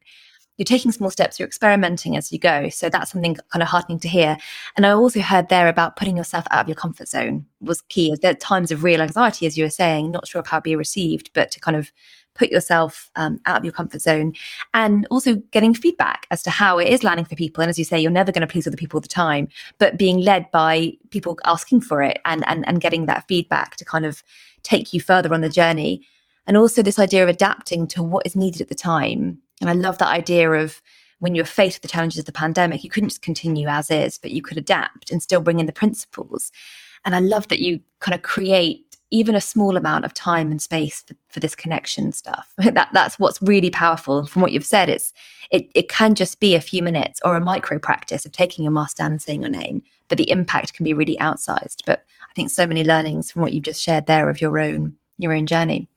you're taking small steps, you're experimenting as you go. So that's something kind of heartening to hear. And I also heard there about putting yourself out of your comfort zone was key. There are times of real anxiety, as you were saying, not sure of how it be received, but to kind of put yourself um, out of your comfort zone and also getting feedback as to how it is landing for people. And as you say, you're never going to please other people all the time, but being led by people asking for it and, and, and getting that feedback to kind of take you further on the journey. And also this idea of adapting to what is needed at the time and I love that idea of when you're faced with the challenges of the pandemic, you couldn't just continue as is, but you could adapt and still bring in the principles. And I love that you kind of create even a small amount of time and space for, for this connection stuff. that that's what's really powerful. From what you've said, it's it it can just be a few minutes or a micro practice of taking your mask down and saying your name, but the impact can be really outsized. But I think so many learnings from what you've just shared there of your own your own journey.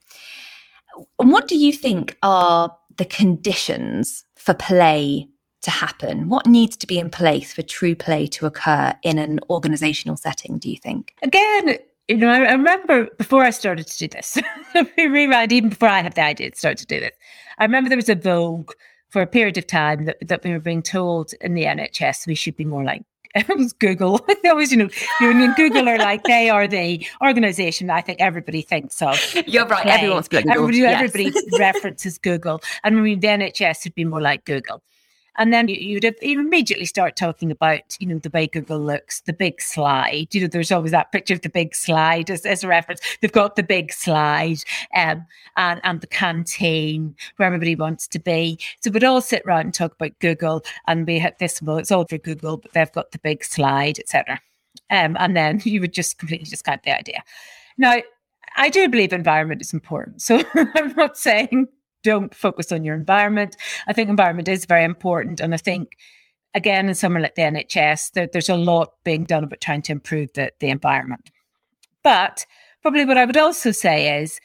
And what do you think are the conditions for play to happen? What needs to be in place for true play to occur in an organizational setting, do you think? Again, you know, I, remember before I started to do this, rewind, even before I had the idea to start to do this, I remember there was a vogue for a period of time that, that we were being told in the NHS we should be more like it was Google. they always, you know, you Google are like they are the organization I think everybody thinks of. You're right. Everyone's like Google. Everybody, yes. everybody references Google, and I mean the NHS would be more like Google. And then you'd immediately start talking about, you know, the way Google looks, the big slide. You know, there's always that picture of the big slide as, as a reference. They've got the big slide um, and, and the canteen where everybody wants to be. So we'd all sit around and talk about Google and we had this, well, it's all for Google, but they've got the big slide, etc. Um, and then you would just completely discount the idea. Now, I do believe environment is important. So I'm not saying don't focus on your environment. I think environment is very important. And I think, again, in somewhere like the NHS, there, there's a lot being done about trying to improve the, the environment. But probably what I would also say is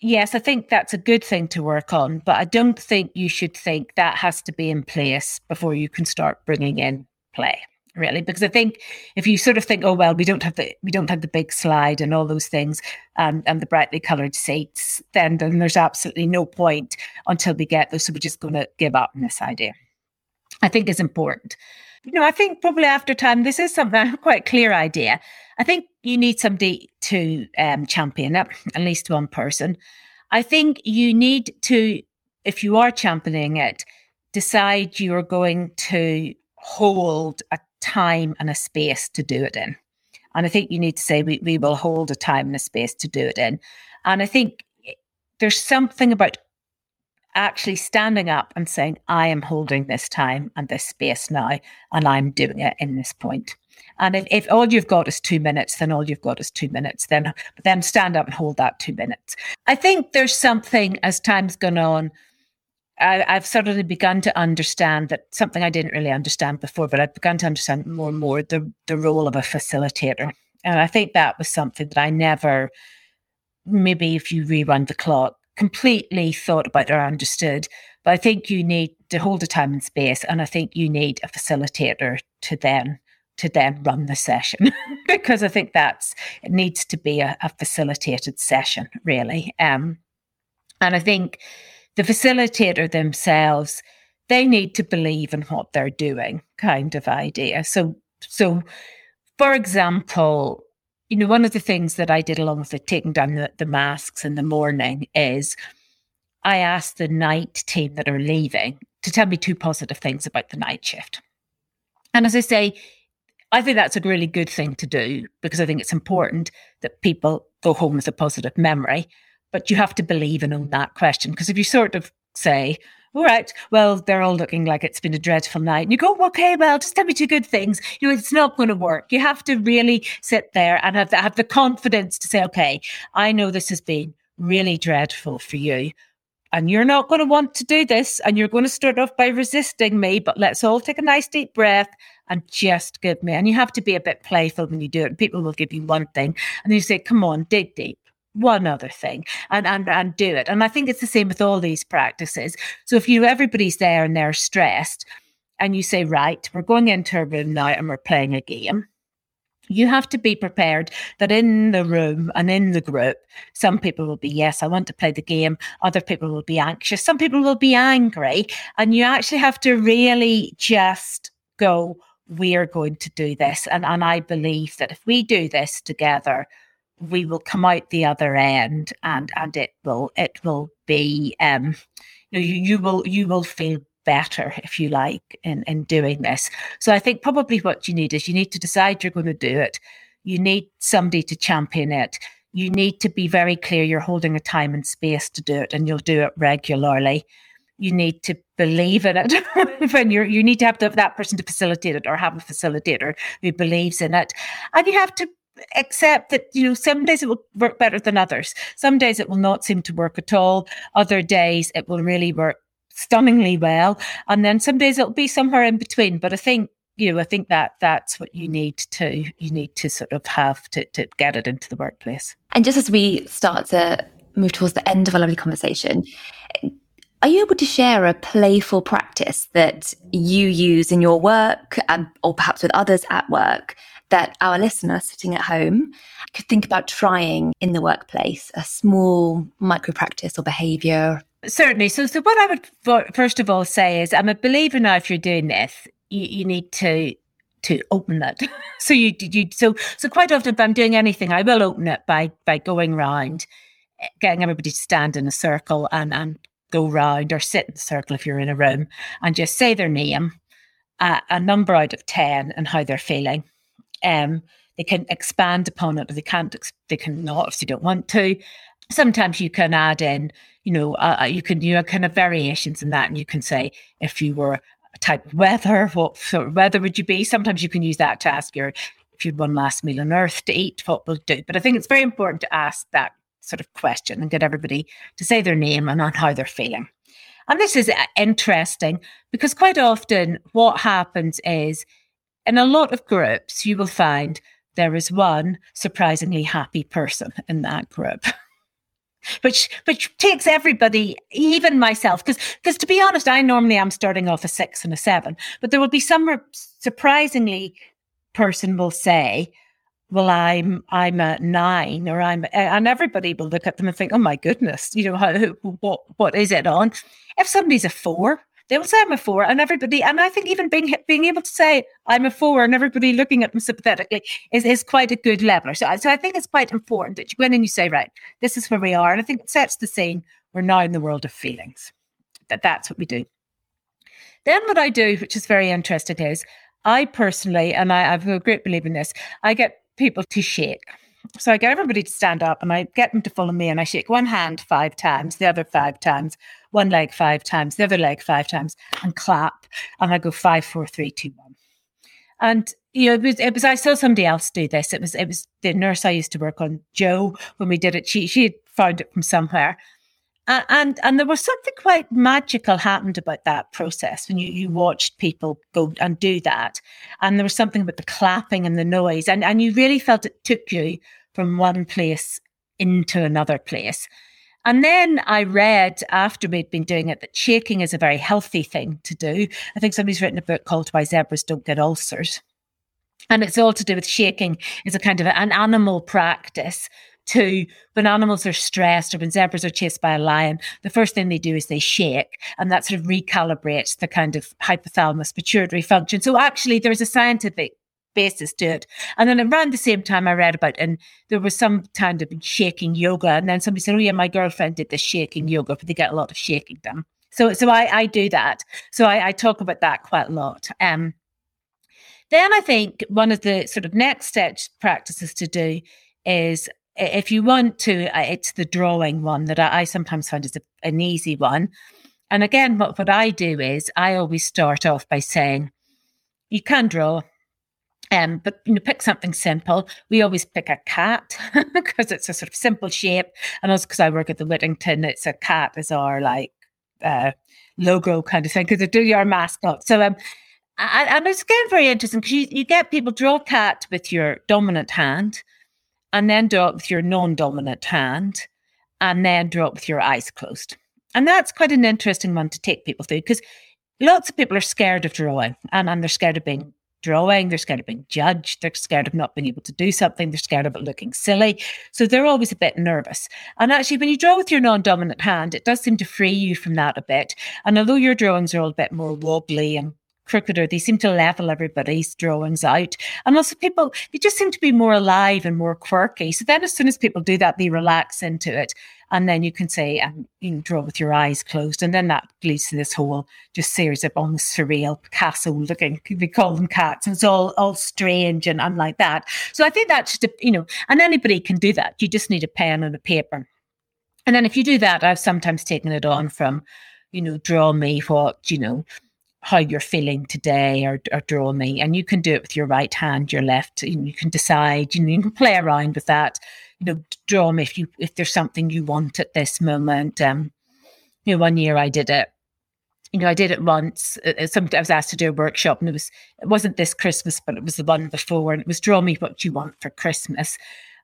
yes, I think that's a good thing to work on, but I don't think you should think that has to be in place before you can start bringing in play really because i think if you sort of think oh well we don't have the we don't have the big slide and all those things and and the brightly colored seats then then there's absolutely no point until we get those so we're just going to give up on this idea. I think is important. You know i think probably after time this is something quite clear idea. I think you need somebody to um, champion it at least one person. I think you need to if you are championing it decide you're going to hold a time and a space to do it in. And I think you need to say we, we will hold a time and a space to do it in. And I think eh, there's something about actually standing up and saying, I am holding this time and this space now, and I'm doing it in this point. And if, if all you've got is two minutes, then all you've got is two minutes. Then, then stand up and hold that two minutes. I think there's something as time's gone on I, have suddenly begun to understand that something I didn't really understand before, but I've begun to understand more and more the, the role of a facilitator. And I think that was something that I never, maybe if you rewind the clock, completely thought about or understood. But I think you need to hold a time and space, and I think you need a facilitator to then to then run the session because I think that's it needs to be a, a facilitated session, really. Um, and I think the facilitator themselves, they need to believe in what they're doing, kind of idea. So, so for example, you know, one of the things that I did along with the taking down the, the masks in the morning is I asked the night team that are leaving to tell me two positive things about the night shift. And as I say, I think that's a really good thing to do because I think it's important that people go home with a positive memory but you have to believe in on that question. Because if you sort of say, all right, well, they're all looking like it's been a dreadful night. And you go, okay, well, just tell me two good things. You know, it's not going to work. You have to really sit there and have the, have the confidence to say, okay, I know this has been really dreadful for you. And you're not going to want to do this. And you're going to start off by resisting me, but let's all take a nice deep breath and just give me. And you have to be a bit playful when you do it. People will give you one thing. And you say, come on, dig deep one other thing and and and do it. And i think it's the same with all these practices. So if you everybody's there and they're stressed and you say right we're going into a room now and we're playing a game you have to be prepared that in the room and in the group some people will be yes i want to play the game. Other people will be anxious. Some people will be angry. And you actually have to really just go we're going to do this. And and i believe that if we do this together we will come out the other end and and it will it will be um you know you, you will you will feel better if you like in in doing this. So i think probably what you need is you need to decide you're going to do it. You need somebody to champion it. You need to be very clear you're holding a time and space to do it and you'll do it regularly. You need to believe in it. When you're you need to have to have that person to facilitate it or have a facilitator who believes in it. And you have to accept that you know some days it will work better than others. Some days it will not seem to work at all. Other days it will really work stunningly well. And then some days it'll be somewhere in between. But i think you know i think that that's what you need to you need to sort of have to, to get it into the workplace. And just as we start to move towards the end of our lovely conversation are you able to share a playful practice that you use in your work and, or perhaps with others at work that our listener sitting at home could think about trying in the workplace, a small micro practice or behavior? Certainly. So, so what I would first of all say is, I'm a believer now. If you're doing this, you, you need to to open it. so you you so so quite often, if I'm doing anything, I will open it by by going round, getting everybody to stand in a circle and and go round or sit in a circle if you're in a room and just say their name, uh, a number out of ten, and how they're feeling um, they can expand upon it, or they can't. They can not if they don't want to. Sometimes you can add in, you know, uh, uh, you can you know kind of variations in that, and you can say if you were a type of weather, what sort of weather would you be? Sometimes you can use that to ask your if you'd one last meal on earth to eat, what will do? But I think it's very important to ask that sort of question and get everybody to say their name and on how they're feeling. And this is uh, interesting because quite often what happens is in a lot of groups, you will find there is one surprisingly happy person in that group. which which takes everybody, even myself, because because to be honest, I normally am starting off a six and a seven, but there will be some surprisingly person will say, well, I'm I'm a nine, or I'm, and everybody will look at them and think, oh my goodness, you know, how, what what is it on? If somebody's a four, they will say I'm a four, and everybody, and I think even being being able to say I'm a four, and everybody looking at them sympathetically is is quite a good leveler. So, so I think it's quite important that you go in and you say, right, this is where we are, and I think it sets the scene. We're now in the world of feelings. That that's what we do. Then what I do, which is very interesting, is I personally, and I, I've a great belief in this, I get people to shake. So I get everybody to stand up and I get them to follow me and I shake one hand five times, the other five times, one leg five times, the other leg five times, and clap. And I go five, four, three, two, one. And you know, it was, it was I saw somebody else do this. It was it was the nurse I used to work on, Joe, when we did it. She she had found it from somewhere. Uh, and and there was something quite magical happened about that process when you, you watched people go and do that. And there was something about the clapping and the noise. And, and you really felt it took you from one place into another place. And then I read after we'd been doing it that shaking is a very healthy thing to do. I think somebody's written a book called Why Zebras Don't Get Ulcers. And it's all to do with shaking. It's a kind of an animal practice to when animals are stressed or when zebras are chased by a lion, the first thing they do is they shake, and that sort of recalibrates the kind of hypothalamus pituitary function. So actually, there's a scientific basis to it. And then around the same time, I read about, and there was some kind of shaking yoga, and then somebody said, "Oh yeah, my girlfriend did this shaking yoga, but they get a lot of shaking done." So, so I, I do that. So I, I talk about that quite a lot. Um, then I think one of the sort of next steps practices to do is if you want to, uh, it's the drawing one that I, I sometimes find is a, an easy one. And again, what, what I do is I always start off by saying, you can draw, um, but you know, pick something simple. We always pick a cat because it's a sort of simple shape, and also because I work at the Whittington, it's a cat is our like uh, logo kind of thing because they do your mascot. So um, and, and it's again very interesting because you, you get people draw a cat with your dominant hand, and then draw it with your non dominant hand, and then draw it with your eyes closed. And that's quite an interesting one to take people through because lots of people are scared of drawing and, and they're scared of being drawing, they're scared of being judged, they're scared of not being able to do something, they're scared of it looking silly. So they're always a bit nervous. And actually, when you draw with your non dominant hand, it does seem to free you from that a bit. And although your drawings are all a bit more wobbly and cricketer, they seem to level everybody's drawings out. And also people, they just seem to be more alive and more quirky. So then as soon as people do that, they relax into it. And then you can say, um, you draw with your eyes closed. And then that leads to this whole just series of almost surreal Picasso looking, we call them cats. And it's all, all strange and unlike that. So I think that's just, you know, and anybody can do that. You just need a pen and a paper. And then if you do that, I've sometimes taken it on from, you know, draw me what, you know, how you're feeling today or, or draw me. And you can do it with your right hand, your left. You can decide, you, know, you can play around with that. You know, draw me if you if there's something you want at this moment. Um, you know, one year I did it. You know, I did it once. Uh, uh some, I was asked to do a workshop, and it was it wasn't this Christmas, but it was the one before, and it was draw me what you want for Christmas.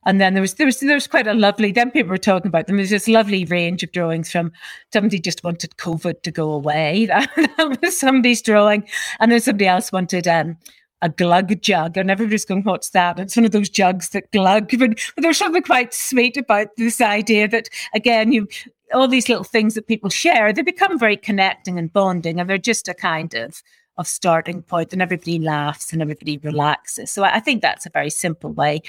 And then there was there was there was quite a lovely. Then people were talking about them. There's this lovely range of drawings from somebody just wanted COVID to go away. That, that was somebody's drawing, and then somebody else wanted um, a glug jug, and everybody's going, "What's that?" It's one of those jugs that glug. But, but there's something quite sweet about this idea that again, you all these little things that people share, they become very connecting and bonding, and they're just a kind of of starting point, and everybody laughs and everybody relaxes. So I think that's a very simple way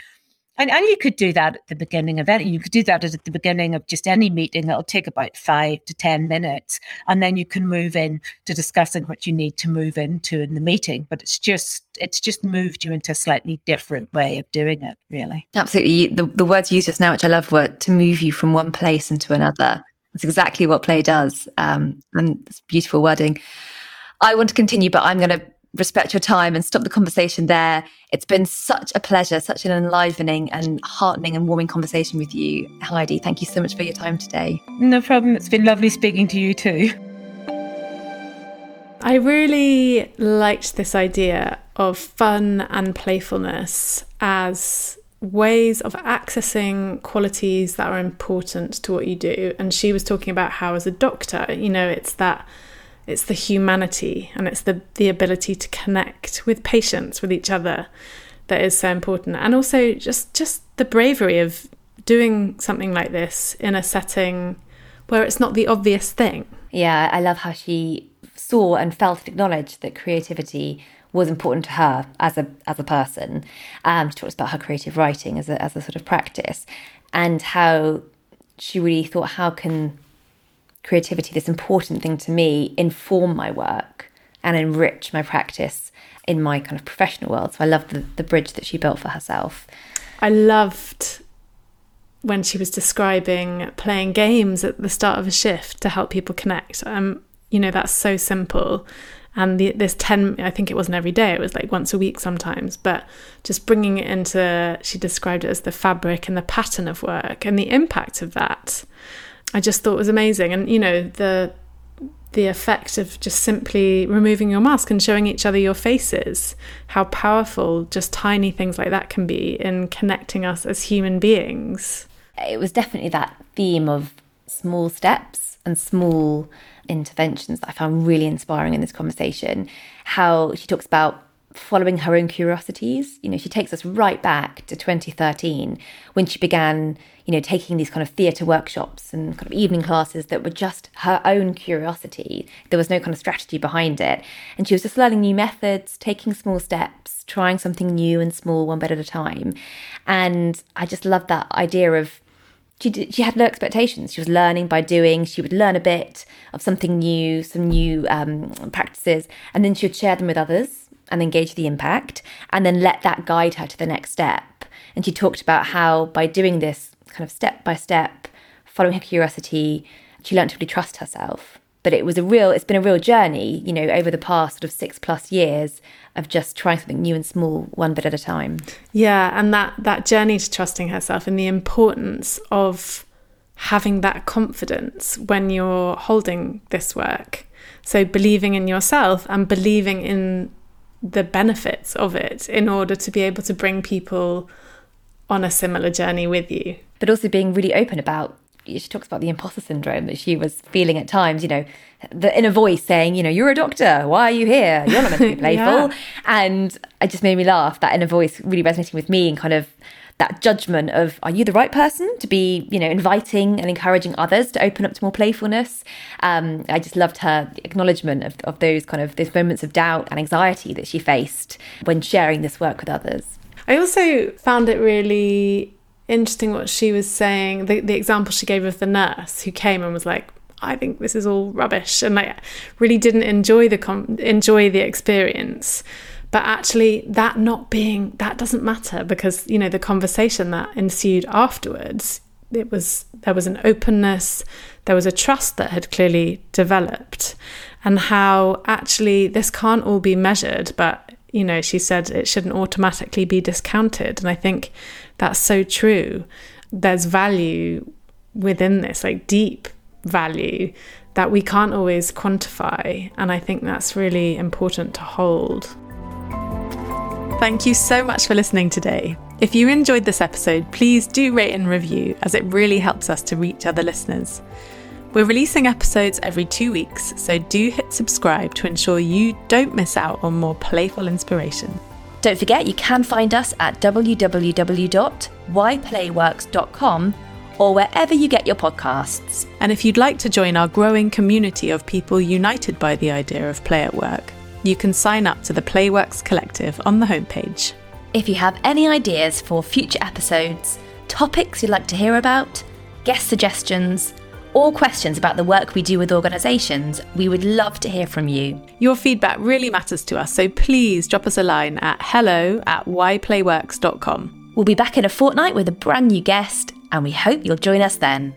and, and you could do that at the beginning of any, you could do that at the beginning of just any meeting. It'll take about five to 10 minutes. And then you can move in to discussing what you need to move into in the meeting. But it's just, it's just moved you into a slightly different way of doing it, really. Absolutely. The, the words used just now, which I love, were to move you from one place into another. That's exactly what play does. Um, and it's beautiful wording. I want to continue, but I'm going to respect your time and stop the conversation there. It's been such a pleasure, such an enlivening and heartening and warming conversation with you, Heidi. Thank you so much for your time today. No problem. It's been lovely speaking to you too. I really liked this idea of fun and playfulness as ways of accessing qualities that are important to what you do. And she was talking about how, as a doctor, you know, it's that it's the humanity and it's the the ability to connect with patients, with each other, that is so important. And also just just the bravery of doing something like this in a setting where it's not the obvious thing. Yeah, I love how she saw and felt and acknowledged that creativity was important to her as a as a person. Um, she talks about her creative writing as a as a sort of practice, and how she really thought, how can creativity, this important thing to me, inform my work and enrich my practice in my kind of professional world. So I love the, the bridge that she built for herself. I loved when she was describing playing games at the start of a shift to help people connect. Um, you know, that's so simple. And the, this 10, I think it wasn't every day, it was like once a week sometimes, but just bringing it into, she described it as the fabric and the pattern of work and the impact of that. I just thought was amazing. And, you know, the, the effect of just simply removing your mask and showing each other your faces, how powerful just tiny things like that can be in connecting us as human beings. It was definitely that theme of small steps and small interventions that I found really inspiring in this conversation. How she talks about following her own curiosities. You know, she takes us right back to 2013 when she began, you know, taking these kind of theatre workshops and kind of evening classes that were just her own curiosity. There was no kind of strategy behind it. And she was just learning new methods, taking small steps, trying something new and small one bit at a time. And I just love that idea of she did, she had no expectations. She was learning by doing. She would learn a bit of something new, some new um, practices, and then she would share them with others and then gauge the impact, and then let that guide her to the next step. And she talked about how by doing this kind of step by step, following her curiosity, she learned to really trust herself. But it was a real, it's been a real journey, you know, over the past sort of six plus years of just trying something new and small one bit at a time. Yeah, and that that journey to trusting herself and the importance of having that confidence when you're holding this work. So believing in yourself and believing in the benefits of it in order to be able to bring people on a similar journey with you. But also being really open about she talks about the imposter syndrome that she was feeling at times, you know, the inner voice saying, you know, you're a doctor, why are you here? You're not meant to be playful. yeah. And it just made me laugh, that inner voice really resonating with me and kind of that judgment of are you the right person to be you know inviting and encouraging others to open up to more playfulness um, i just loved her acknowledgement of, of those kind of those moments of doubt and anxiety that she faced when sharing this work with others i also found it really interesting what she was saying. The, the example she gave of the nurse who came and was like, "I think this is all rubbish," and like really didn't enjoy the com- enjoy the experience. But actually, that not being that doesn't matter because you know the conversation that ensued afterwards. It was there was an openness, there was a trust that had clearly developed, and how actually this can't all be measured, but you know, she said it shouldn't automatically be discounted. And I think that's so true. There's value within this, like deep value that we can't always quantify. And I think that's really important to hold. Thank you so much for listening today. If you enjoyed this episode, please do rate and review, as it really helps us to reach other listeners. We're releasing episodes every two weeks, so do hit subscribe to ensure you don't miss out on more playful inspiration. Don't forget, you can find us at www.whyplayworks.com or wherever you get your podcasts. And if you'd like to join our growing community of people united by the idea of play at work, you can sign up to the Playworks Collective on the homepage. If you have any ideas for future episodes, topics you'd like to hear about, guest suggestions, or questions about the work we do with organisations, we would love to hear from you. Your feedback really matters to us, so please drop us a line at hello at whyplayworks.com. We'll be back in a fortnight with a brand new guest, and we hope you'll join us then.